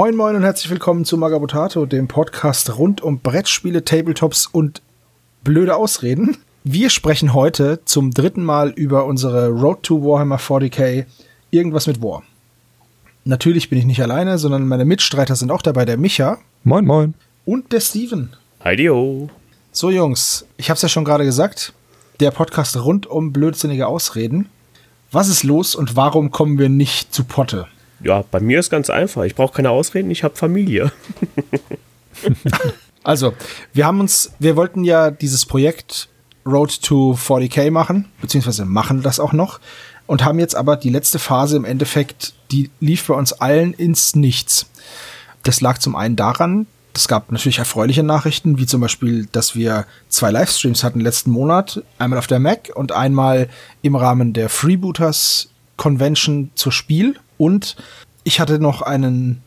Moin Moin und herzlich willkommen zu Magabotato, dem Podcast rund um Brettspiele, Tabletops und blöde Ausreden. Wir sprechen heute zum dritten Mal über unsere Road to Warhammer 40k irgendwas mit War. Natürlich bin ich nicht alleine, sondern meine Mitstreiter sind auch dabei, der Micha. Moin Moin. Und der Steven. Heidio. So Jungs, ich hab's ja schon gerade gesagt, der Podcast rund um blödsinnige Ausreden. Was ist los und warum kommen wir nicht zu Potte? Ja, bei mir ist ganz einfach. Ich brauche keine Ausreden, ich habe Familie. also, wir haben uns, wir wollten ja dieses Projekt Road to 40k machen, beziehungsweise machen das auch noch und haben jetzt aber die letzte Phase im Endeffekt, die lief bei uns allen ins Nichts. Das lag zum einen daran, es gab natürlich erfreuliche Nachrichten, wie zum Beispiel, dass wir zwei Livestreams hatten letzten Monat, einmal auf der Mac und einmal im Rahmen der Freebooters Convention zur Spiel und ich hatte noch einen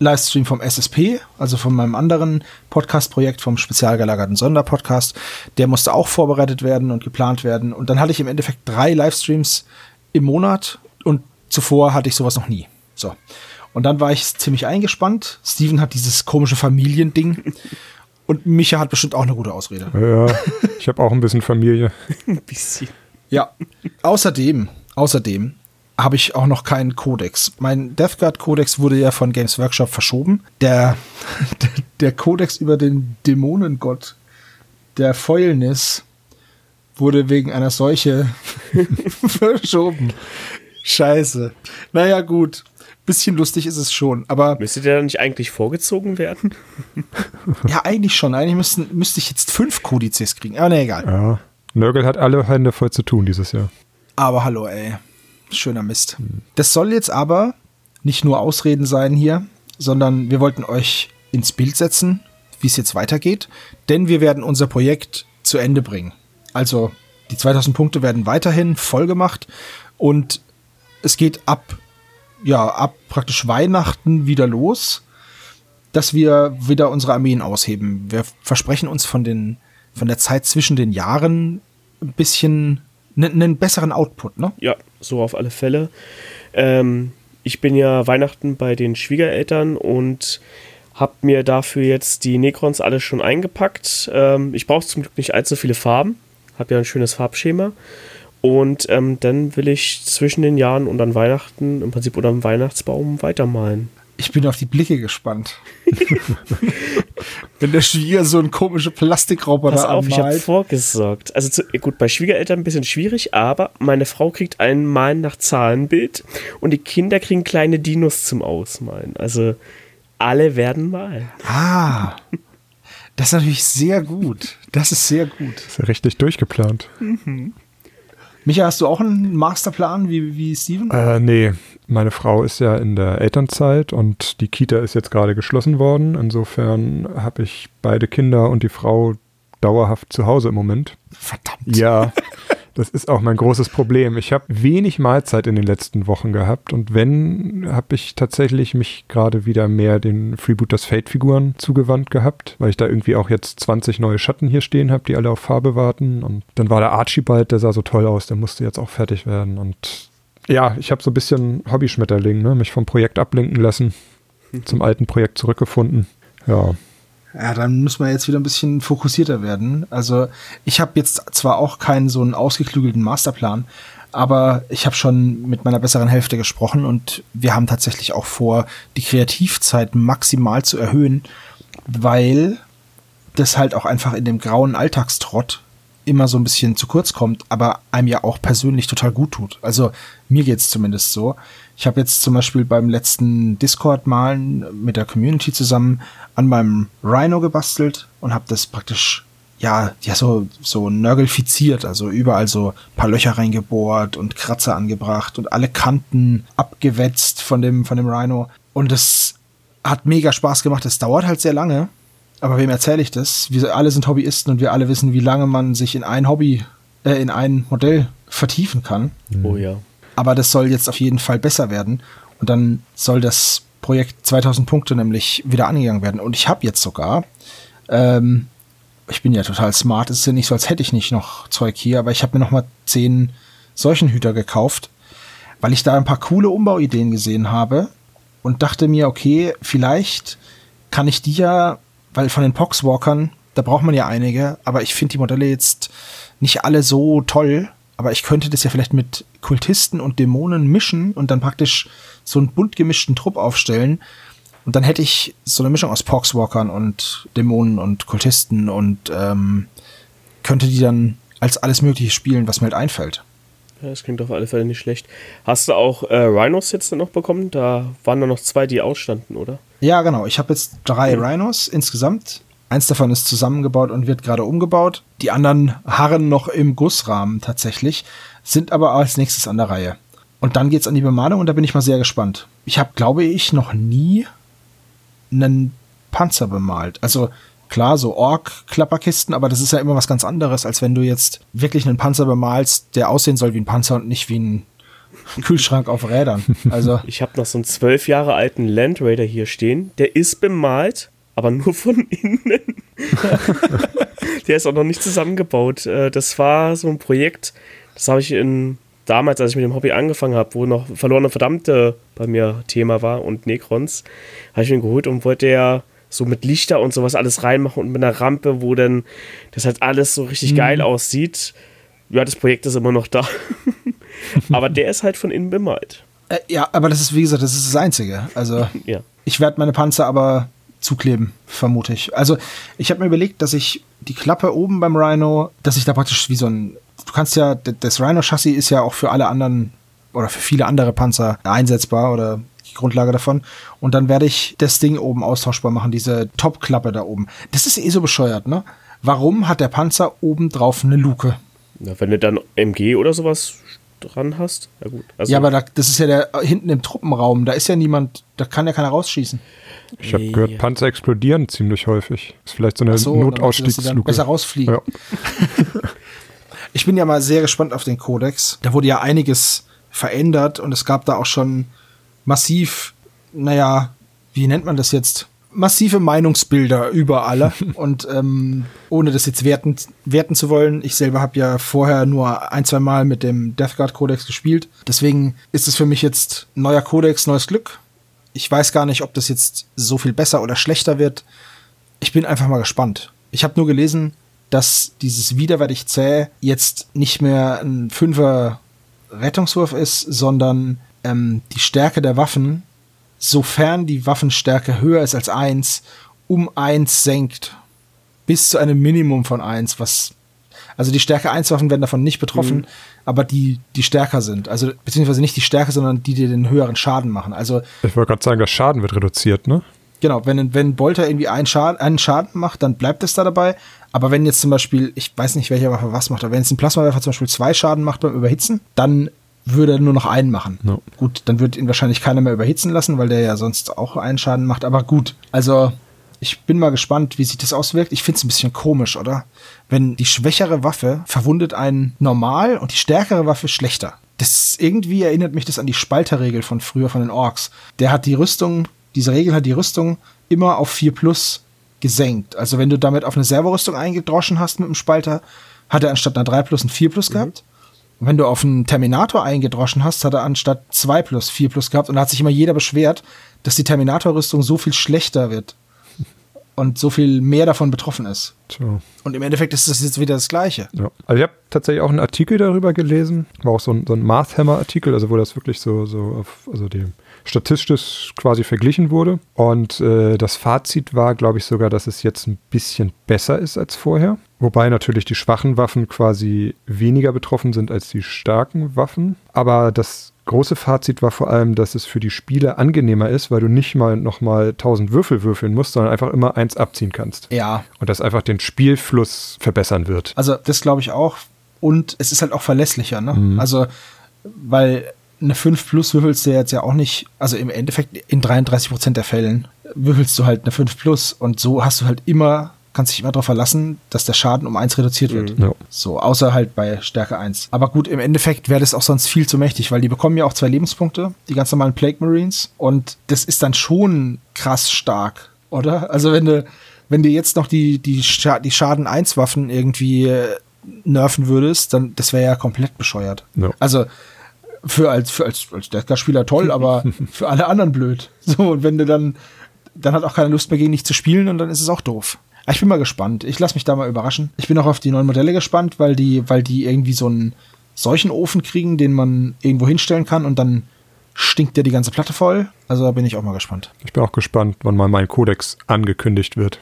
Livestream vom SSP, also von meinem anderen Podcast-Projekt, vom spezial gelagerten Sonderpodcast. Der musste auch vorbereitet werden und geplant werden. Und dann hatte ich im Endeffekt drei Livestreams im Monat und zuvor hatte ich sowas noch nie. So. Und dann war ich ziemlich eingespannt. Steven hat dieses komische Familiending. Und Micha hat bestimmt auch eine gute Ausrede. Ja, ich habe auch ein bisschen Familie. ein bisschen. Ja. Außerdem, außerdem habe ich auch noch keinen Codex. Mein Death Guard Codex wurde ja von Games Workshop verschoben. Der, der Codex über den Dämonengott der Fäulnis wurde wegen einer Seuche verschoben. Scheiße. Naja, gut. Bisschen lustig ist es schon, aber. Müsste der nicht eigentlich vorgezogen werden? ja, eigentlich schon. Eigentlich müssten, müsste ich jetzt fünf Kodizes kriegen. Aber ne, egal. Ja. Nörgel hat alle Hände voll zu tun dieses Jahr. Aber hallo, ey. Schöner Mist. Das soll jetzt aber nicht nur Ausreden sein hier, sondern wir wollten euch ins Bild setzen, wie es jetzt weitergeht, denn wir werden unser Projekt zu Ende bringen. Also die 2000 Punkte werden weiterhin voll gemacht und es geht ab, ja, ab praktisch Weihnachten wieder los, dass wir wieder unsere Armeen ausheben. Wir versprechen uns von den, von der Zeit zwischen den Jahren ein bisschen einen besseren Output, ne? Ja, so auf alle Fälle. Ähm, ich bin ja Weihnachten bei den Schwiegereltern und habe mir dafür jetzt die Necrons alle schon eingepackt. Ähm, ich brauche zum Glück nicht allzu viele Farben, habe ja ein schönes Farbschema. Und ähm, dann will ich zwischen den Jahren und an Weihnachten im Prinzip unter dem Weihnachtsbaum weitermalen. Ich bin auf die Blicke gespannt. Wenn der Schwieger so ein komische Plastikroboter Pass auf, anmalt. ich habe vorgesorgt. Also zu, gut, bei Schwiegereltern ein bisschen schwierig, aber meine Frau kriegt ein Malen nach Zahlenbild und die Kinder kriegen kleine Dinos zum Ausmalen. Also alle werden malen. Ah. Das ist natürlich sehr gut. Das ist sehr gut. Das ist ja richtig durchgeplant. Mhm. Micha, hast du auch einen Masterplan wie, wie Steven? Äh, nee, meine Frau ist ja in der Elternzeit und die Kita ist jetzt gerade geschlossen worden. Insofern habe ich beide Kinder und die Frau dauerhaft zu Hause im Moment. Verdammt. Ja, das ist auch mein großes Problem. Ich habe wenig Mahlzeit in den letzten Wochen gehabt und wenn, habe ich tatsächlich mich gerade wieder mehr den Freebooters Fate-Figuren zugewandt gehabt, weil ich da irgendwie auch jetzt 20 neue Schatten hier stehen habe, die alle auf Farbe warten. Und dann war der Archibald, der sah so toll aus, der musste jetzt auch fertig werden. Und ja, ich habe so ein bisschen Hobby-Schmetterling, ne? mich vom Projekt ablenken lassen, zum alten Projekt zurückgefunden. Ja, ja, dann müssen wir jetzt wieder ein bisschen fokussierter werden. Also ich habe jetzt zwar auch keinen so einen ausgeklügelten Masterplan, aber ich habe schon mit meiner besseren Hälfte gesprochen und wir haben tatsächlich auch vor, die Kreativzeit maximal zu erhöhen, weil das halt auch einfach in dem grauen Alltagstrott immer so ein bisschen zu kurz kommt, aber einem ja auch persönlich total gut tut. Also mir geht's zumindest so. Ich habe jetzt zum Beispiel beim letzten Discord-Malen mit der Community zusammen an meinem Rhino gebastelt und habe das praktisch ja, ja, so, so nörgelfiziert, also überall so paar Löcher reingebohrt und Kratzer angebracht und alle Kanten abgewetzt von dem, von dem Rhino. Und es hat mega Spaß gemacht. Es dauert halt sehr lange, aber wem erzähle ich das? Wir alle sind Hobbyisten und wir alle wissen, wie lange man sich in ein Hobby, äh, in ein Modell vertiefen kann. Oh ja. Aber das soll jetzt auf jeden Fall besser werden. Und dann soll das Projekt 2000 Punkte nämlich wieder angegangen werden. Und ich habe jetzt sogar, ähm, ich bin ja total smart, es ist ja nicht so, als hätte ich nicht noch Zeug hier, aber ich habe mir noch mal zehn solchen Hüter gekauft, weil ich da ein paar coole Umbauideen gesehen habe, und dachte mir, okay, vielleicht kann ich die ja, weil von den Poxwalkern, da braucht man ja einige, aber ich finde die Modelle jetzt nicht alle so toll. Aber ich könnte das ja vielleicht mit Kultisten und Dämonen mischen und dann praktisch so einen bunt gemischten Trupp aufstellen. Und dann hätte ich so eine Mischung aus Poxwalkern und Dämonen und Kultisten und ähm, könnte die dann als alles Mögliche spielen, was mir halt einfällt. Ja, das klingt auf alle Fälle nicht schlecht. Hast du auch äh, Rhinos jetzt noch bekommen? Da waren da noch zwei, die ausstanden, oder? Ja, genau. Ich habe jetzt drei mhm. Rhinos insgesamt. Eins davon ist zusammengebaut und wird gerade umgebaut. Die anderen harren noch im Gussrahmen tatsächlich, sind aber als nächstes an der Reihe. Und dann geht's an die Bemalung und da bin ich mal sehr gespannt. Ich habe, glaube ich, noch nie einen Panzer bemalt. Also klar, so Ork-Klapperkisten, aber das ist ja immer was ganz anderes, als wenn du jetzt wirklich einen Panzer bemalst, der aussehen soll wie ein Panzer und nicht wie ein Kühlschrank auf Rädern. Also ich habe noch so einen zwölf Jahre alten Land Raider hier stehen. Der ist bemalt, aber nur von innen. der ist auch noch nicht zusammengebaut. Äh, das war so ein Projekt, das habe ich in damals, als ich mit dem Hobby angefangen habe, wo noch verlorene Verdammte bei mir Thema war und Necrons, habe ich ihn geholt und wollte ja so mit Lichter und sowas alles reinmachen und mit einer Rampe, wo dann das halt alles so richtig mhm. geil aussieht. Ja, das Projekt ist immer noch da. aber der ist halt von innen bemalt. Äh, ja, aber das ist, wie gesagt, das ist das Einzige. Also, ja. ich werde meine Panzer aber zukleben, vermute ich. Also ich habe mir überlegt, dass ich die Klappe oben beim Rhino, dass ich da praktisch wie so ein, du kannst ja, das Rhino-Chassis ist ja auch für alle anderen oder für viele andere Panzer einsetzbar oder Grundlage davon. Und dann werde ich das Ding oben austauschbar machen, diese Top-Klappe da oben. Das ist eh so bescheuert, ne? Warum hat der Panzer oben drauf eine Luke? Na, wenn du dann MG oder sowas dran hast. Ja, gut. Also ja, aber da, das ist ja der hinten im Truppenraum. Da ist ja niemand, da kann ja keiner rausschießen. Ich habe gehört, Panzer explodieren ziemlich häufig. Ist vielleicht so eine so, Notausstiegsluke. Besser rausfliegen. Ja. ich bin ja mal sehr gespannt auf den Kodex. Da wurde ja einiges verändert und es gab da auch schon massiv, naja, wie nennt man das jetzt? massive Meinungsbilder über alle und ähm, ohne das jetzt werten, werten zu wollen, ich selber habe ja vorher nur ein, zwei Mal mit dem Death Guard Codex gespielt. Deswegen ist es für mich jetzt neuer Codex, neues Glück. Ich weiß gar nicht, ob das jetzt so viel besser oder schlechter wird. Ich bin einfach mal gespannt. Ich habe nur gelesen, dass dieses widerwärtig zäh jetzt nicht mehr ein Fünfer Rettungswurf ist, sondern ähm, die Stärke der Waffen sofern die Waffenstärke höher ist als 1, um 1 senkt. Bis zu einem Minimum von 1, was. Also die Stärke 1 Waffen werden davon nicht betroffen, mhm. aber die, die stärker sind. Also, beziehungsweise nicht die Stärke, sondern die, die den höheren Schaden machen. Also. Ich wollte gerade sagen, der Schaden wird reduziert, ne? Genau, wenn, wenn Bolter irgendwie einen Schaden, einen Schaden macht, dann bleibt es da dabei. Aber wenn jetzt zum Beispiel, ich weiß nicht, welcher Waffe was macht, aber wenn jetzt ein Plasmawerfer zum Beispiel zwei Schaden macht beim Überhitzen, dann würde er nur noch einen machen. No. Gut, dann wird ihn wahrscheinlich keiner mehr überhitzen lassen, weil der ja sonst auch einen Schaden macht. Aber gut, also ich bin mal gespannt, wie sich das auswirkt. Ich finde es ein bisschen komisch, oder? Wenn die schwächere Waffe verwundet einen normal und die stärkere Waffe schlechter. Das irgendwie erinnert mich das an die Spalterregel von früher von den Orks. Der hat die Rüstung, diese Regel hat die Rüstung immer auf 4 plus gesenkt. Also wenn du damit auf eine Servorüstung eingedroschen hast mit dem Spalter, hat er anstatt einer 3 plus ein 4 plus mhm. gehabt. Und wenn du auf einen Terminator eingedroschen hast, hat er anstatt 2 plus 4 plus gehabt und da hat sich immer jeder beschwert, dass die Terminator-Rüstung so viel schlechter wird und so viel mehr davon betroffen ist. Tja. Und im Endeffekt ist das jetzt wieder das Gleiche. Ja. Also ich habe tatsächlich auch einen Artikel darüber gelesen, war auch so ein, so ein Mathhammer-Artikel, also wo das wirklich so, so auf, also die statistisch quasi verglichen wurde. Und äh, das Fazit war, glaube ich, sogar, dass es jetzt ein bisschen besser ist als vorher. Wobei natürlich die schwachen Waffen quasi weniger betroffen sind als die starken Waffen. Aber das große Fazit war vor allem, dass es für die Spieler angenehmer ist, weil du nicht mal nochmal 1000 Würfel würfeln musst, sondern einfach immer eins abziehen kannst. Ja. Und das einfach den Spielfluss verbessern wird. Also das glaube ich auch. Und es ist halt auch verlässlicher, ne? Mhm. Also, weil eine 5 plus würfelst du jetzt ja auch nicht, also im Endeffekt in 33 Prozent der Fällen würfelst du halt eine 5 plus und so hast du halt immer, kannst dich immer darauf verlassen, dass der Schaden um 1 reduziert wird. Mhm. So, außer halt bei Stärke 1. Aber gut, im Endeffekt wäre das auch sonst viel zu mächtig, weil die bekommen ja auch zwei Lebenspunkte, die ganz normalen Plague Marines und das ist dann schon krass stark, oder? Also wenn du, wenn du jetzt noch die, die, Scha die Schaden 1 Waffen irgendwie nerven würdest, dann das wäre ja komplett bescheuert. No. Also Für als, für als, als Deathguard-Spieler toll, aber für alle anderen blöd. So, und wenn du dann, dann hat auch keine Lust mehr gegen dich zu spielen und dann ist es auch doof. Aber ich bin mal gespannt. Ich lasse mich da mal überraschen. Ich bin auch auf die neuen Modelle gespannt, weil die, weil die irgendwie so einen solchen Ofen kriegen, den man irgendwo hinstellen kann und dann stinkt der die ganze Platte voll. Also da bin ich auch mal gespannt. Ich bin auch gespannt, wann mal mein Codex angekündigt wird.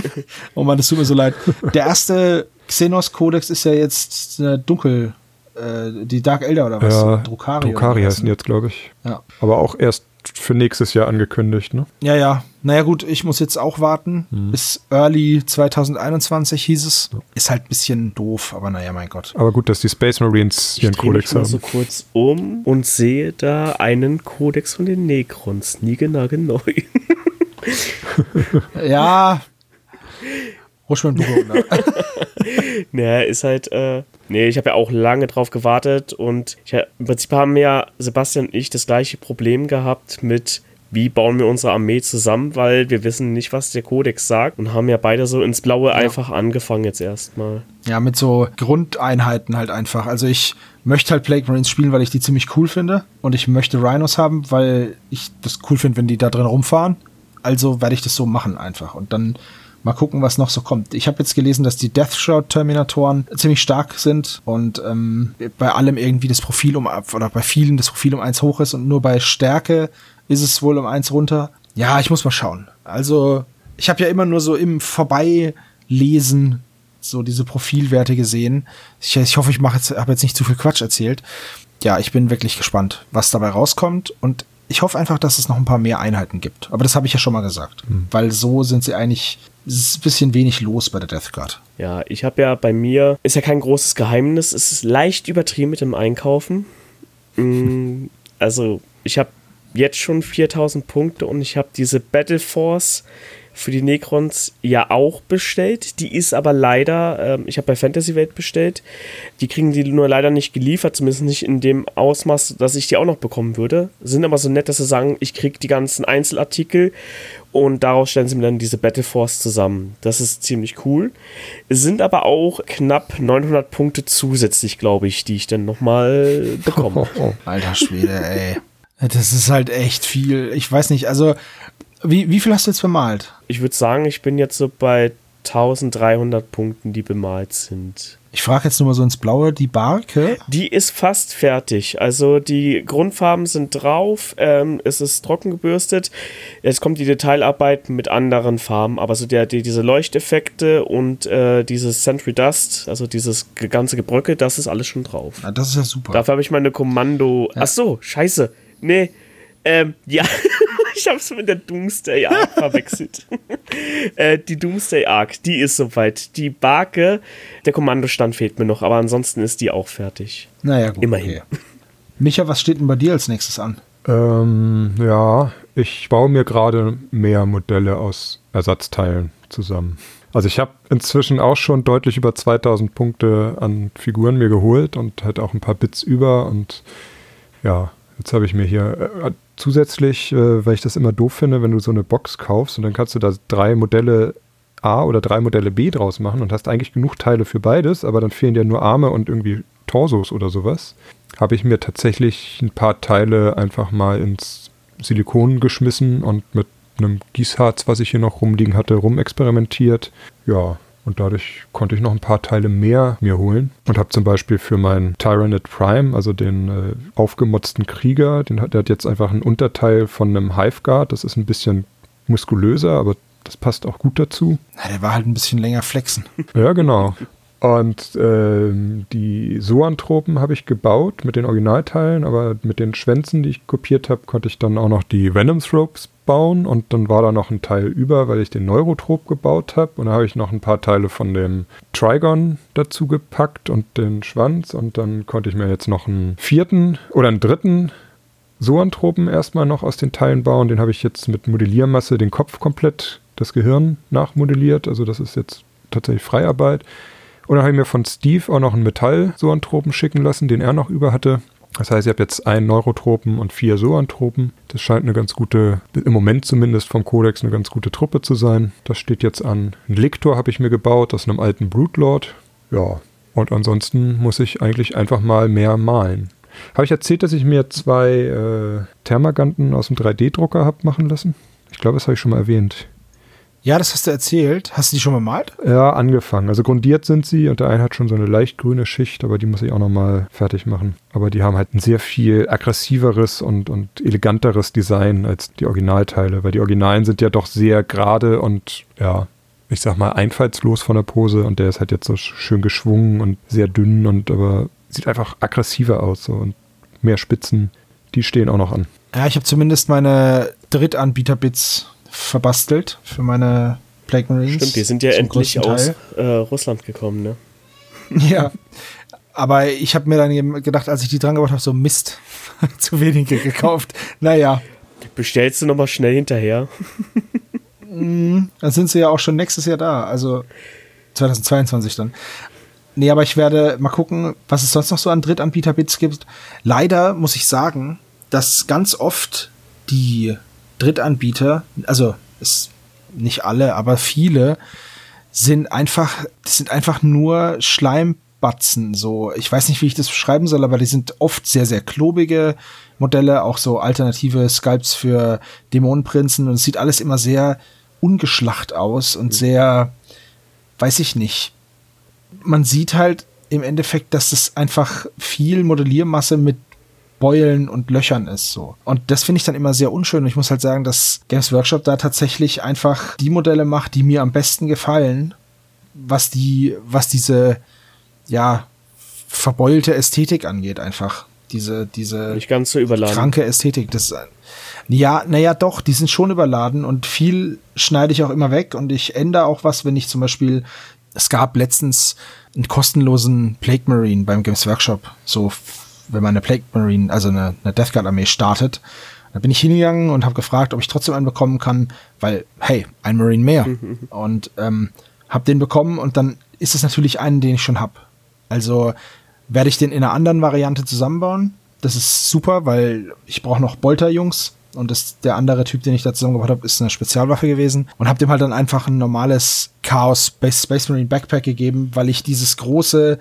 oh man, das tut mir so leid. Der erste Xenos-Codex ist ja jetzt äh, dunkel, äh, die Dark Elder oder was? Ja, Drukari. Drukari heißen jetzt, glaube ich. Ja. Aber auch erst für nächstes Jahr angekündigt, ne? Ja, ja. Naja, gut, ich muss jetzt auch warten. Mhm. Bis Early 2021 hieß es. Ist halt ein bisschen doof, aber naja, mein Gott. Aber gut, dass die Space Marines ihren ich Kodex haben. Ich so kurz um und sehe da einen Kodex von den Necrons. Nie genau neu. ja. Mal ein naja, ist halt, äh, nee, ich habe ja auch lange drauf gewartet und ich, im Prinzip haben ja Sebastian und ich das gleiche Problem gehabt mit, wie bauen wir unsere Armee zusammen, weil wir wissen nicht, was der Kodex sagt und haben ja beide so ins Blaue ja. einfach angefangen jetzt erstmal. Ja, mit so Grundeinheiten halt einfach. Also ich möchte halt Plague Marines spielen, weil ich die ziemlich cool finde und ich möchte Rhinos haben, weil ich das cool finde, wenn die da drin rumfahren. Also werde ich das so machen einfach und dann Mal gucken, was noch so kommt. Ich habe jetzt gelesen, dass die Deathshot-Terminatoren ziemlich stark sind und ähm, bei allem irgendwie das Profil um oder bei vielen das Profil um eins hoch ist und nur bei Stärke ist es wohl um eins runter. Ja, ich muss mal schauen. Also, ich habe ja immer nur so im Vorbeilesen so diese Profilwerte gesehen. Ich, ich hoffe, ich mache jetzt, habe jetzt nicht zu viel Quatsch erzählt. Ja, ich bin wirklich gespannt, was dabei rauskommt und ich hoffe einfach, dass es noch ein paar mehr Einheiten gibt. Aber das habe ich ja schon mal gesagt. Hm. Weil so sind sie eigentlich es ist ein bisschen wenig los bei der Death Guard. Ja, ich habe ja bei mir, ist ja kein großes Geheimnis, es ist leicht übertrieben mit dem Einkaufen. Mm, also, ich habe jetzt schon 4000 Punkte und ich habe diese Battle Force für die Necrons ja auch bestellt. Die ist aber leider, ähm, ich habe bei Fantasy Welt bestellt, die kriegen die nur leider nicht geliefert, zumindest nicht in dem Ausmaß, dass ich die auch noch bekommen würde. Sind aber so nett, dass sie sagen, ich kriege die ganzen Einzelartikel und daraus stellen sie mir dann diese Battle Force zusammen. Das ist ziemlich cool. Es sind aber auch knapp 900 Punkte zusätzlich, glaube ich, die ich dann nochmal bekomme. Oh, oh, alter Schwede, ey. Das ist halt echt viel. Ich weiß nicht, also wie, wie viel hast du jetzt bemalt? Ich würde sagen, ich bin jetzt so bei 1300 Punkten, die bemalt sind. Ich frage jetzt nur mal so ins Blaue, die Barke? Die ist fast fertig. Also die Grundfarben sind drauf, ähm, es ist trocken gebürstet. Jetzt kommt die Detailarbeit mit anderen Farben, aber so der, die, diese Leuchteffekte und äh, dieses Sentry Dust, also dieses ganze Gebröcke, das ist alles schon drauf. Ja, das ist ja super. Dafür habe ich meine Kommando. Ja. Ach so, scheiße. Nee. Ähm, ja. ich habe es mit der Doomsday Arc verwechselt. äh, die Doomsday Arc, die ist soweit. Die Barke, der Kommandostand fehlt mir noch, aber ansonsten ist die auch fertig. Naja, gut. Immerhin. Okay. Micha, was steht denn bei dir als nächstes an? Ähm, ja, ich baue mir gerade mehr Modelle aus Ersatzteilen zusammen. Also ich habe inzwischen auch schon deutlich über 2000 Punkte an Figuren mir geholt und halt auch ein paar Bits über und ja, jetzt habe ich mir hier äh, zusätzlich, äh, weil ich das immer doof finde, wenn du so eine Box kaufst und dann kannst du da drei Modelle A oder drei Modelle B draus machen und hast eigentlich genug Teile für beides, aber dann fehlen dir nur Arme und irgendwie Torsos oder sowas. Habe ich mir tatsächlich ein paar Teile einfach mal ins Silikon geschmissen und mit einem Gießharz, was ich hier noch rumliegen hatte, rumexperimentiert. Ja, und dadurch konnte ich noch ein paar Teile mehr mir holen und habe zum Beispiel für meinen Tyranid Prime, also den äh, aufgemotzten Krieger, den hat, der hat jetzt einfach ein Unterteil von einem Hive Guard. Das ist ein bisschen muskulöser, aber das passt auch gut dazu. Na, der war halt ein bisschen länger flexen. Ja, genau. Und ähm, die Zoanthropen habe ich gebaut mit den Originalteilen, aber mit den Schwänzen, die ich kopiert habe, konnte ich dann auch noch die Venom Thropes bauen und dann war da noch ein Teil über, weil ich den Neurotrop gebaut habe und da habe ich noch ein paar Teile von dem Trigon dazu gepackt und den Schwanz und dann konnte ich mir jetzt noch einen vierten oder einen dritten Zoanthropen erstmal noch aus den Teilen bauen. Den habe ich jetzt mit Modelliermasse den Kopf komplett, das Gehirn nachmodelliert, also das ist jetzt tatsächlich Freiarbeit. Und dann habe ich mir von Steve auch noch einen Metall-Zoanthropen schicken lassen, den er noch über hatte. Das heißt, ich habe jetzt einen Neurotropen und vier Zoanthropen. Das scheint eine ganz gute, im Moment zumindest vom Codex eine ganz gute Truppe zu sein. Das steht jetzt an. Ein Lektor habe ich mir gebaut aus einem alten Brute Lord. Ja, und ansonsten muss ich eigentlich einfach mal mehr malen. Habe ich erzählt, dass ich mir zwei äh, Thermaganten aus dem 3D-Drucker habe machen lassen? Ich glaube, das habe ich schon mal erwähnt. Ja, das hast du erzählt. Hast du die schon bemalt? Ja, angefangen. Also grundiert sind sie und der eine hat schon so eine leicht grüne Schicht, aber die muss ich auch nochmal fertig machen. Aber die haben halt ein sehr viel aggressiveres und, und eleganteres Design als die Originalteile, weil die Originalen sind ja doch sehr gerade und ja, ich sag mal, einfallslos von der Pose und der ist halt jetzt so schön geschwungen und sehr dünn und aber sieht einfach aggressiver aus so und mehr Spitzen, die stehen auch noch an. Ja, ich habe zumindest meine Drittanbieter-Bits verbastelt für meine Plague Marines. Stimmt, die sind ja endlich aus äh, Russland gekommen, ne? Ja. Aber ich habe mir dann gedacht, als ich die dran gebracht habe, so Mist, zu wenige gekauft. Naja. Bestellst du nochmal schnell hinterher? Mm, dann sind sie ja auch schon nächstes Jahr da, also 2022 dann. Nee, aber ich werde mal gucken, was es sonst noch so an Drittanbieter-Bits gibt. Leider muss ich sagen, dass ganz oft die Drittanbieter, also ist nicht alle, aber viele sind einfach, sind einfach nur Schleimbatzen. So, ich weiß nicht, wie ich das beschreiben soll, aber die sind oft sehr, sehr klobige Modelle, auch so alternative Sculpts für Dämonenprinzen und es sieht alles immer sehr ungeschlacht aus und sehr, weiß ich nicht. Man sieht halt im Endeffekt, dass es einfach viel Modelliermasse mit Beulen und Löchern ist so. Und das finde ich dann immer sehr unschön. Und ich muss halt sagen, dass Games Workshop da tatsächlich einfach die Modelle macht, die mir am besten gefallen, was die, was diese, ja, verbeulte Ästhetik angeht, einfach. Diese, diese nicht ganz so überladen. kranke Ästhetik. Das, ja, naja, doch, die sind schon überladen und viel schneide ich auch immer weg und ich ändere auch was, wenn ich zum Beispiel, es gab letztens einen kostenlosen Plague Marine beim Games Workshop, so wenn man eine Plague Marine, also eine, eine Death Guard Armee startet. Da bin ich hingegangen und habe gefragt, ob ich trotzdem einen bekommen kann, weil, hey, ein Marine mehr. und ähm, habe den bekommen und dann ist es natürlich einen, den ich schon habe. Also werde ich den in einer anderen Variante zusammenbauen. Das ist super, weil ich brauche noch Bolter-Jungs und das, der andere Typ, den ich da zusammengebaut habe, ist eine Spezialwaffe gewesen und habe dem halt dann einfach ein normales Chaos Space, Space Marine Backpack gegeben, weil ich dieses große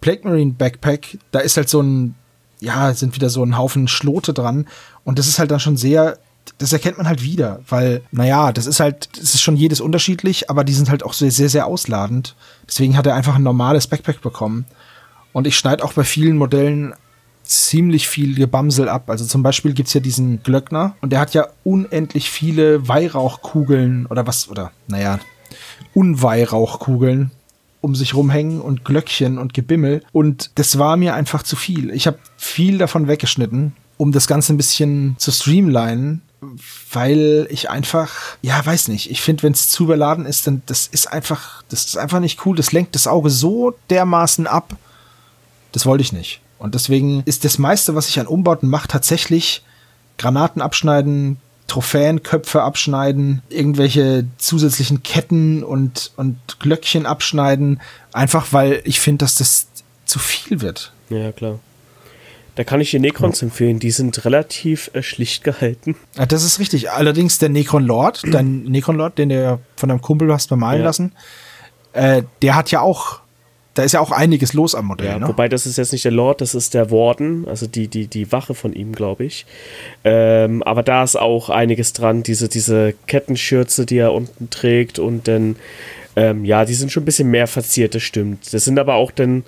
Plague Marine Backpack, da ist halt so ein ja, sind wieder so ein Haufen Schlote dran. Und das ist halt dann schon sehr, das erkennt man halt wieder, weil, naja, das ist halt, das ist schon jedes unterschiedlich, aber die sind halt auch sehr, sehr, sehr ausladend. Deswegen hat er einfach ein normales Backpack bekommen. Und ich schneide auch bei vielen Modellen ziemlich viel Gebamsel ab. Also zum Beispiel gibt's ja diesen Glöckner und der hat ja unendlich viele Weihrauchkugeln oder was, oder naja, Unweihrauchkugeln um sich rumhängen und Glöckchen und Gebimmel. Und das war mir einfach zu viel. Ich habe viel davon weggeschnitten, um das Ganze ein bisschen zu streamlinen, weil ich einfach, ja, weiß nicht, ich finde, wenn es zu überladen ist, dann das ist einfach, das ist einfach nicht cool. Das lenkt das Auge so dermaßen ab. Das wollte ich nicht. Und deswegen ist das meiste, was ich an Umbauten mache, tatsächlich Granaten abschneiden, Trophäenköpfe abschneiden, irgendwelche zusätzlichen Ketten und, und Glöckchen abschneiden, einfach weil ich finde, dass das zu viel wird. Ja, klar. Da kann ich die Necrons ja. empfehlen, die sind relativ äh, schlicht gehalten. Ja, das ist richtig. Allerdings der Necron Lord, dein Necron Lord, den du von deinem Kumpel hast bemalen ja. lassen, äh, der hat ja auch da ist ja auch einiges los am Modell. Ja, ne? Wobei das ist jetzt nicht der Lord, das ist der Warden, also die, die, die Wache von ihm, glaube ich. Ähm, aber da ist auch einiges dran, diese, diese Kettenschürze, die er unten trägt und dann, ähm, ja, die sind schon ein bisschen mehr verziert, das stimmt. Das sind aber auch dann,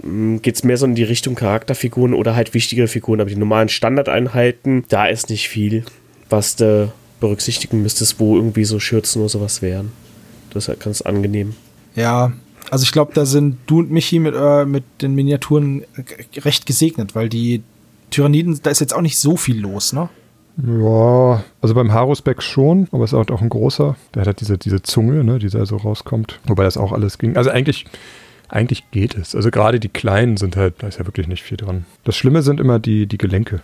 hm, geht es mehr so in die Richtung Charakterfiguren oder halt wichtigere Figuren, aber die normalen Standardeinheiten, da ist nicht viel, was du berücksichtigen müsstest, wo irgendwie so Schürzen oder sowas wären. Das ist halt ganz angenehm. Ja, also ich glaube, da sind du und Michi mit, äh, mit den Miniaturen recht gesegnet, weil die Tyranniden, da ist jetzt auch nicht so viel los, ne? Ja, also beim Harusbeck schon, aber es ist auch ein großer. Der hat halt diese, diese Zunge, ne, die da so rauskommt. Wobei das auch alles ging. Also eigentlich, eigentlich geht es. Also gerade die kleinen sind halt, da ist ja wirklich nicht viel dran. Das Schlimme sind immer die, die Gelenke.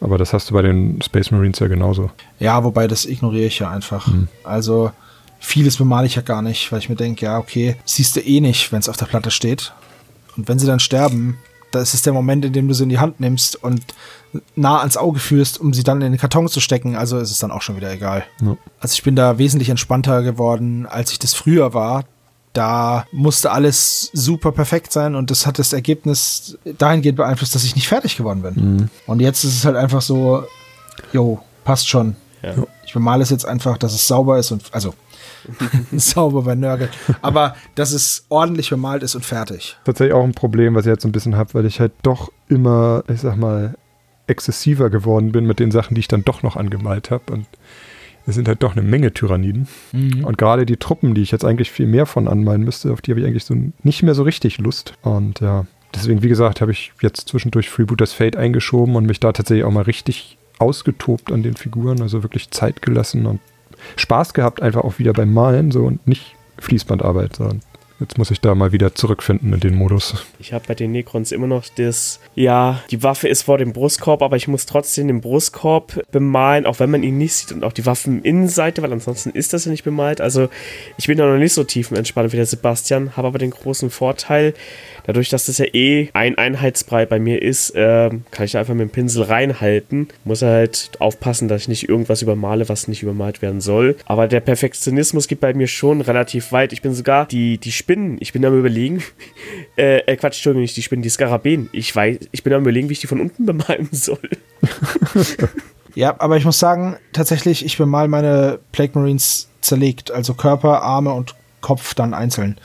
Aber das hast du bei den Space Marines ja genauso. Ja, wobei das ignoriere ich ja einfach. Hm. Also Vieles bemale ich ja gar nicht, weil ich mir denke, ja, okay, siehst du eh nicht, wenn es auf der Platte steht. Und wenn sie dann sterben, da ist es der Moment, in dem du sie in die Hand nimmst und nah ans Auge führst, um sie dann in den Karton zu stecken. Also ist es dann auch schon wieder egal. Ja. Also ich bin da wesentlich entspannter geworden, als ich das früher war. da musste alles super perfekt sein und das hat das Ergebnis dahingehend beeinflusst, dass ich nicht fertig geworden bin. Mhm. Und jetzt ist es halt einfach so, jo, passt schon. Ja. Ich bemale es jetzt einfach, dass es sauber ist und also sauber bei Nörgel. Aber dass es ordentlich bemalt ist und fertig. Tatsächlich auch ein Problem, was ich jetzt so ein bisschen habe, weil ich halt doch immer, ich sag mal, exzessiver geworden bin mit den Sachen, die ich dann doch noch angemalt habe. Und es sind halt doch eine Menge Tyranniden. Mhm. Und gerade die Truppen, die ich jetzt eigentlich viel mehr von anmalen müsste, auf die habe ich eigentlich so nicht mehr so richtig Lust. Und ja, deswegen, wie gesagt, habe ich jetzt zwischendurch Freebooters Fate eingeschoben und mich da tatsächlich auch mal richtig ausgetobt an den Figuren, also wirklich Zeit gelassen und Spaß gehabt, einfach auch wieder beim Malen so und nicht Fließbandarbeit, sondern Jetzt muss ich da mal wieder zurückfinden in den Modus. Ich habe bei den Necrons immer noch das, ja, die Waffe ist vor dem Brustkorb, aber ich muss trotzdem den Brustkorb bemalen, auch wenn man ihn nicht sieht und auch die Waffeninnenseite, weil ansonsten ist das ja nicht bemalt. Also ich bin da noch nicht so tiefenentspannt wie der Sebastian, habe aber den großen Vorteil, dadurch, dass das ja eh ein Einheitsbrei bei mir ist, äh, kann ich da einfach mit dem Pinsel reinhalten. Muss halt aufpassen, dass ich nicht irgendwas übermale, was nicht übermalt werden soll. Aber der Perfektionismus geht bei mir schon relativ weit. Ich bin sogar die, die Spinnen, ich bin am überlegen, äh, äh, Quatsch, Entschuldigung, nicht die Spinnen, die Skarabäen. Ich weiß, ich bin am überlegen, wie ich die von unten bemalen soll. ja, aber ich muss sagen, tatsächlich, ich bemal meine Plague Marines zerlegt, also Körper, Arme und Kopf dann einzeln.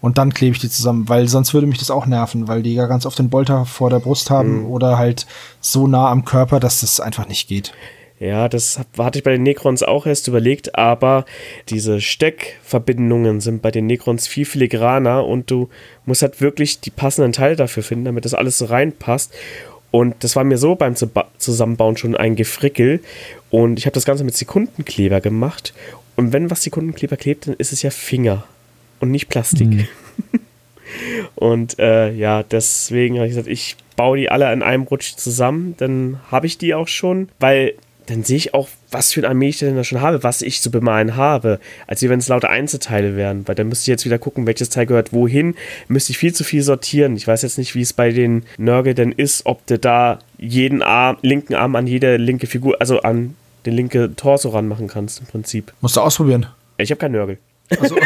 Und dann klebe ich die zusammen, weil sonst würde mich das auch nerven, weil die ja ganz oft den Bolter vor der Brust haben mhm. oder halt so nah am Körper, dass das einfach nicht geht. Ja, das hatte ich bei den Necrons auch erst überlegt, aber diese Steckverbindungen sind bei den Necrons viel filigraner und du musst halt wirklich die passenden Teile dafür finden, damit das alles so reinpasst. Und das war mir so beim Zusammenbauen schon ein Gefrickel. Und ich habe das Ganze mit Sekundenkleber gemacht. Und wenn was Sekundenkleber klebt, dann ist es ja Finger und nicht Plastik. Mhm. und äh, ja, deswegen habe ich gesagt, ich baue die alle in einem Rutsch zusammen. Dann habe ich die auch schon, weil dann sehe ich auch, was für ein Armee ich denn da schon habe, was ich zu bemalen habe, als wenn es lauter Einzelteile wären. Weil dann müsste ich jetzt wieder gucken, welches Teil gehört wohin. Müsste ich viel zu viel sortieren. Ich weiß jetzt nicht, wie es bei den Nörgel denn ist, ob du da jeden Arm, linken Arm an jede linke Figur, also an den linke Torso ranmachen kannst im Prinzip. Musst du ausprobieren. Ich habe keinen Nörgel. Also,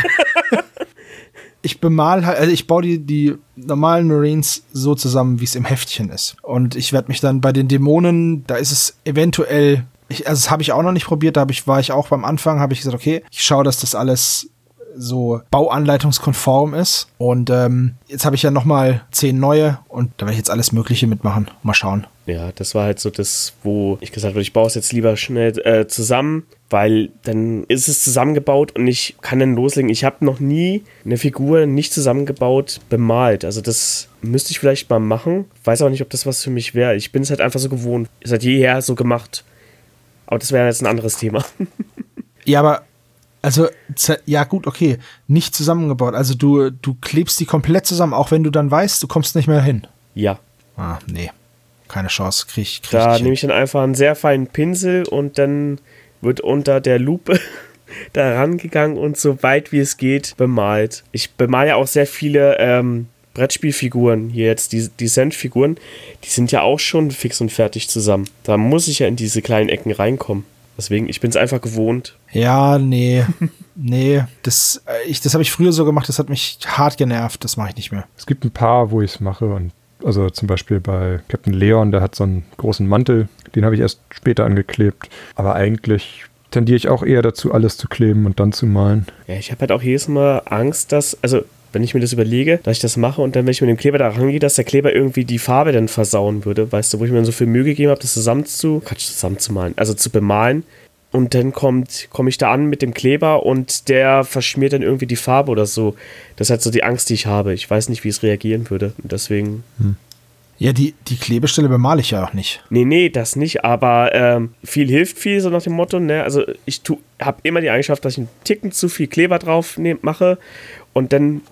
ich bemal halt, also ich baue die, die normalen Marines so zusammen, wie es im Heftchen ist. Und ich werde mich dann bei den Dämonen, da ist es eventuell ich, also das habe ich auch noch nicht probiert, da hab ich, war ich auch beim Anfang, habe ich gesagt, okay, ich schaue, dass das alles so bauanleitungskonform ist. Und ähm, jetzt habe ich ja noch mal zehn neue und da werde ich jetzt alles Mögliche mitmachen. Mal schauen. Ja, das war halt so das, wo ich gesagt habe, ich baue es jetzt lieber schnell äh, zusammen, weil dann ist es zusammengebaut und ich kann dann loslegen. Ich habe noch nie eine Figur nicht zusammengebaut bemalt. Also das müsste ich vielleicht mal machen. Weiß auch nicht, ob das was für mich wäre. Ich bin es halt einfach so gewohnt. Seit jeher so gemacht. Aber das wäre jetzt ein anderes Thema. ja, aber also, ja gut, okay, nicht zusammengebaut. Also du, du klebst die komplett zusammen, auch wenn du dann weißt, du kommst nicht mehr hin. Ja. Ah, nee. Keine Chance, krieg, krieg Da nehme ich dann einfach einen sehr feinen Pinsel und dann wird unter der Lupe da rangegangen und so weit wie es geht bemalt. Ich bemale ja auch sehr viele ähm, Brettspielfiguren, hier jetzt die, die Sand-Figuren, die sind ja auch schon fix und fertig zusammen. Da muss ich ja in diese kleinen Ecken reinkommen. Deswegen, ich bin es einfach gewohnt. Ja, nee. nee, das, äh, das habe ich früher so gemacht, das hat mich hart genervt, das mache ich nicht mehr. Es gibt ein paar, wo ich es mache und also zum Beispiel bei Captain Leon, der hat so einen großen Mantel, den habe ich erst später angeklebt. Aber eigentlich tendiere ich auch eher dazu, alles zu kleben und dann zu malen. Ja, ich habe halt auch jedes Mal Angst, dass, also wenn ich mir das überlege, dass ich das mache und dann, wenn ich mit dem Kleber da rangehe, dass der Kleber irgendwie die Farbe dann versauen würde, weißt du, wo ich mir dann so viel Mühe gegeben habe, das zusammen zu, Quatsch, zusammenzumalen, also zu bemalen. Und dann kommt, komme ich da an mit dem Kleber und der verschmiert dann irgendwie die Farbe oder so. Das ist halt so die Angst, die ich habe. Ich weiß nicht, wie es reagieren würde. Und deswegen. Hm. Ja, die, die Klebestelle bemale ich ja auch nicht. Nee, nee, das nicht, aber ähm, viel hilft viel, so nach dem Motto, ne? Also ich habe immer die Eigenschaft, dass ich einen Ticken zu viel Kleber drauf nehm, mache und dann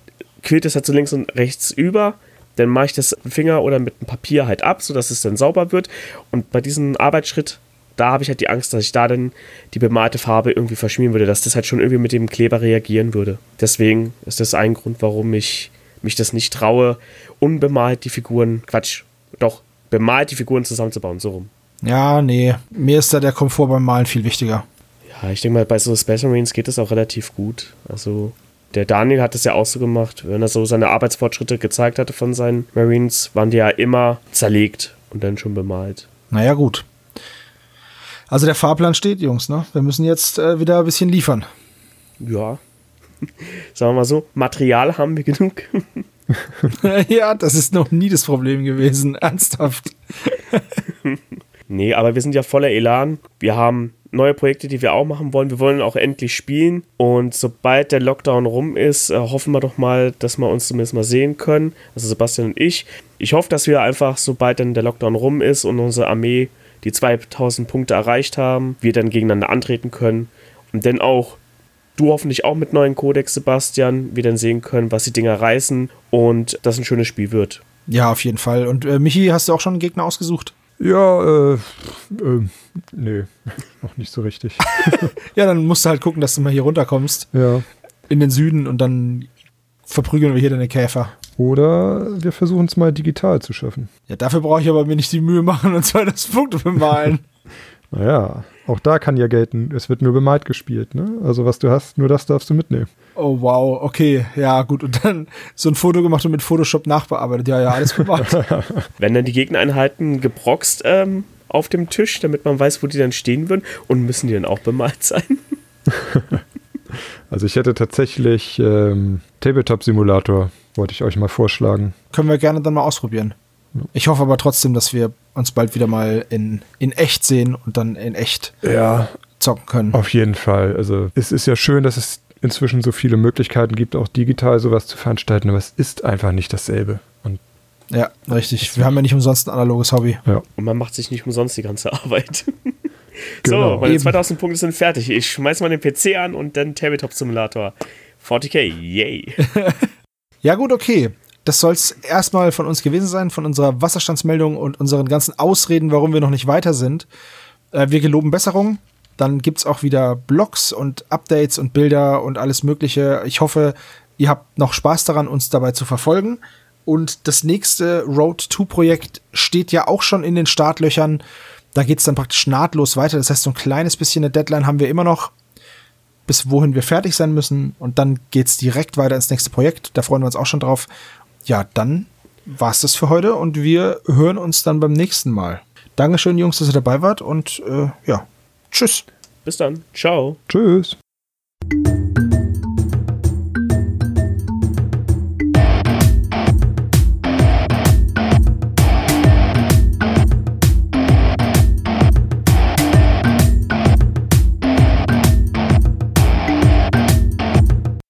quillt es halt so links und rechts über. Dann mache ich das mit dem Finger oder mit dem Papier halt ab, sodass es dann sauber wird. Und bei diesem Arbeitsschritt, da habe ich halt die Angst, dass ich da dann die bemalte Farbe irgendwie verschmieren würde, dass das halt schon irgendwie mit dem Kleber reagieren würde. Deswegen ist das ein Grund, warum ich mich das nicht traue, unbemalt die Figuren, Quatsch, doch, bemalt die Figuren zusammenzubauen, so rum. Ja, nee, mir ist da der Komfort beim Malen viel wichtiger. Ja, ich denke mal, bei so Space Marines geht das auch relativ gut. Also Der Daniel hat es ja auch so gemacht, wenn er so seine Arbeitsfortschritte gezeigt hatte von seinen Marines, waren die ja immer zerlegt und dann schon bemalt. Naja, gut. Also der Fahrplan steht, Jungs, ne? Wir müssen jetzt äh, wieder ein bisschen liefern. Ja. Sagen wir mal so, Material haben wir genug. ja, das ist noch nie das Problem gewesen. Ernsthaft. nee, aber wir sind ja voller Elan. Wir haben neue Projekte, die wir auch machen wollen. Wir wollen auch endlich spielen. Und sobald der Lockdown rum ist, äh, hoffen wir doch mal, dass wir uns zumindest mal sehen können. Also Sebastian und ich. Ich hoffe, dass wir einfach, sobald dann der Lockdown rum ist und unsere Armee die 2000 Punkte erreicht haben, wir dann gegeneinander antreten können. Und dann auch du hoffentlich auch mit neuen Codex, Sebastian, wir dann sehen können, was die Dinger reißen und das ein schönes Spiel wird. Ja, auf jeden Fall. Und äh, Michi, hast du auch schon einen Gegner ausgesucht? Ja, äh, äh, nee, noch nicht so richtig. ja, dann musst du halt gucken, dass du mal hier runterkommst. Ja. In den Süden und dann verprügeln wir hier deine Käfer. Oder wir versuchen es mal digital zu schaffen. Ja, dafür brauche ich aber mir nicht die Mühe machen und zwar das Punkte bemalen. naja, auch da kann ja gelten, es wird nur bemalt gespielt, ne? Also was du hast, nur das darfst du mitnehmen. Oh wow, okay, ja gut. Und dann so ein Foto gemacht und mit Photoshop nachbearbeitet. Ja, ja, alles bemalt. Wenn dann die Gegnereinheiten gebroxt ähm, auf dem Tisch, damit man weiß, wo die dann stehen würden und müssen die dann auch bemalt sein? also ich hätte tatsächlich ähm, Tabletop-Simulator, wollte ich euch mal vorschlagen. Können wir gerne dann mal ausprobieren. Ich hoffe aber trotzdem, dass wir uns bald wieder mal in, in echt sehen und dann in echt ja, zocken können. Auf jeden Fall. Also es ist ja schön, dass es inzwischen so viele Möglichkeiten gibt, auch digital sowas zu veranstalten, aber es ist einfach nicht dasselbe. Und ja, richtig. Wir haben ja nicht umsonst ein analoges Hobby. Ja. Und man macht sich nicht umsonst die ganze Arbeit. genau. So, meine Eben. 2000 Punkte sind fertig. Ich schmeiß mal den PC an und dann Tabletop Simulator. 40k, yay. ja, gut, okay das soll es erstmal von uns gewesen sein, von unserer Wasserstandsmeldung und unseren ganzen Ausreden, warum wir noch nicht weiter sind. Äh, wir geloben Besserung. Dann gibt es auch wieder Blogs und Updates und Bilder und alles Mögliche. Ich hoffe, ihr habt noch Spaß daran, uns dabei zu verfolgen. Und das nächste Road 2 Projekt steht ja auch schon in den Startlöchern. Da geht es dann praktisch nahtlos weiter. Das heißt, so ein kleines bisschen eine Deadline haben wir immer noch, bis wohin wir fertig sein müssen. Und dann geht es direkt weiter ins nächste Projekt. Da freuen wir uns auch schon drauf ja, dann war es das für heute und wir hören uns dann beim nächsten Mal. Dankeschön, Jungs, dass ihr dabei wart und äh, ja, tschüss. Bis dann. Ciao. Tschüss.